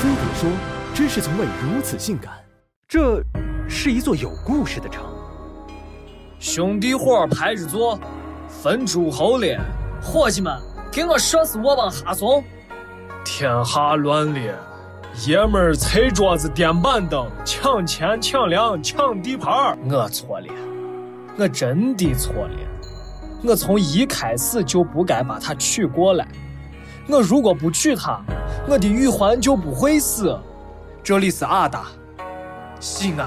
非得说，真是从未如此性感。这是一座有故事的城。兄弟伙排着坐，分诸侯列，伙计们，给我射死我帮哈怂！天下乱了，爷们儿踩桌子垫板凳，抢钱抢粮抢地盘我错了，我真的错了，我从一开始就不该把他娶过来。我如果不娶她，我的玉环就不会死。这里是阿达，西安。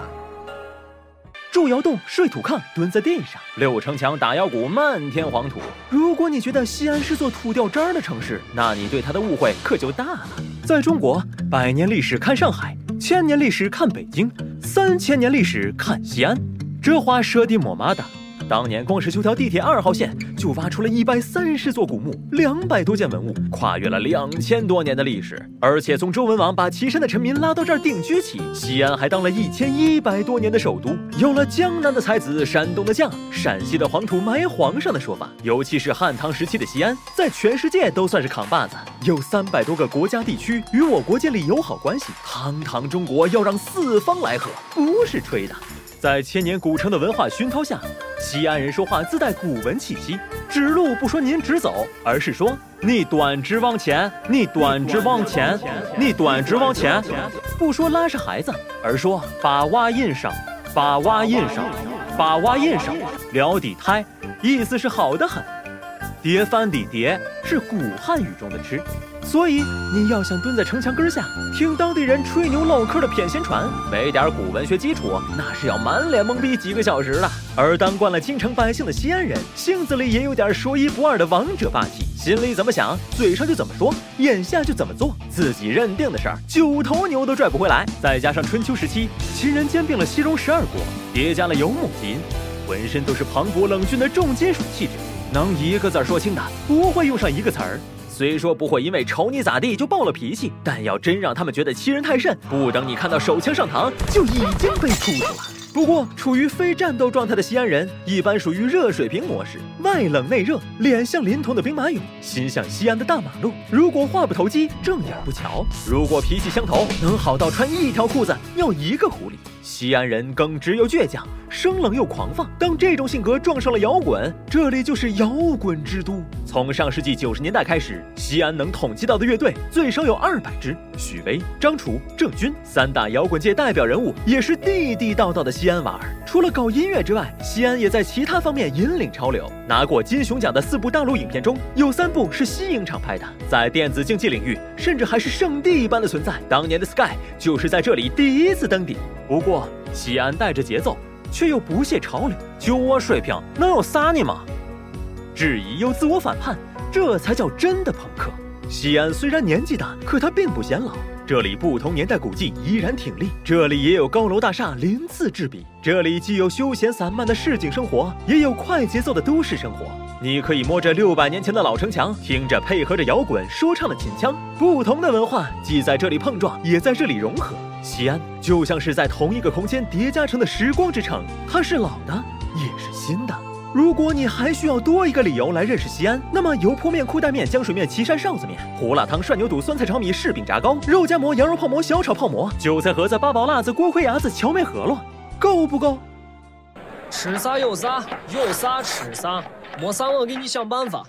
住窑洞、睡土炕、蹲在地上、六城墙、打腰鼓、漫天黄土。如果你觉得西安是座土掉渣的城市，那你对它的误会可就大了。在中国，百年历史看上海，千年历史看北京，三千年历史看西安。这话说的么嘛的。当年光是修条地铁二号线，就挖出了一百三十座古墓，两百多件文物，跨越了两千多年的历史。而且从周文王把岐山的臣民拉到这儿定居起，西安还当了一千一百多年的首都，有了江南的才子、山东的将、陕西的黄土埋皇上的说法。尤其是汉唐时期的西安，在全世界都算是扛把子，有三百多个国家地区与我国建立友好关系。堂堂中国要让四方来和，不是吹的。在千年古城的文化熏陶下，西安人说话自带古文气息。指路不说您直走，而是说你短直往前，你短直往前，你短直往前。不说拉着孩子，而说把娃印上，把娃印上，把娃印上。聊底胎，意思是好的很。叠翻的叠是古汉语中的吃。所以你要想蹲在城墙根下听当地人吹牛唠嗑的谝闲传，没点古文学基础，那是要满脸懵逼几个小时了。而当惯了京城百姓的西安人，性子里也有点说一不二的王者霸气，心里怎么想，嘴上就怎么说，眼下就怎么做，自己认定的事儿，九头牛都拽不回来。再加上春秋时期秦人兼并了西戎十二国，叠加了游牧基因，浑身都是磅礴冷峻的重金属气质，能一个字说清的，不会用上一个词儿。虽说不会因为瞅你咋地就爆了脾气，但要真让他们觉得欺人太甚，不等你看到手枪上膛，就已经被处死了。不过，处于非战斗状态的西安人一般属于热水瓶模式，外冷内热，脸像临潼的兵马俑，心像西安的大马路。如果话不投机，正眼不瞧；如果脾气相投，能好到穿一条裤子尿一个狐狸。西安人耿直又倔强，生冷又狂放。当这种性格撞上了摇滚，这里就是摇滚之都。从上世纪九十年代开始，西安能统计到的乐队最少有二百支。许巍、张楚、郑钧三大摇滚界代表人物，也是地地道道的西安娃儿。除了搞音乐之外，西安也在其他方面引领潮流。拿过金熊奖的四部大陆影片中，有三部是西影厂拍的。在电子竞技领域，甚至还是圣地一般的存在。当年的 Sky 就是在这里第一次登顶。不过，西安带着节奏，却又不屑潮流。就我水平，能有啥呢嘛？质疑又自我反叛，这才叫真的朋克。西安虽然年纪大，可它并不显老。这里不同年代古迹依然挺立，这里也有高楼大厦鳞次栉比。这里既有休闲散漫的市井生活，也有快节奏的都市生活。你可以摸着六百年前的老城墙，听着配合着摇滚说唱的秦腔，不同的文化既在这里碰撞，也在这里融合。西安就像是在同一个空间叠加成的时光之城，它是老的，也是新的。如果你还需要多一个理由来认识西安，那么油泼面、裤带面、浆水面、岐山臊子面、胡辣汤、涮牛肚、酸菜炒米、柿饼炸糕、肉夹馍、羊肉泡馍、小炒泡馍、韭菜盒子、八宝辣子、锅盔鸭子、荞麦饸饹，够不够？吃啥有啥，有啥吃啥，没啥我给你想办法。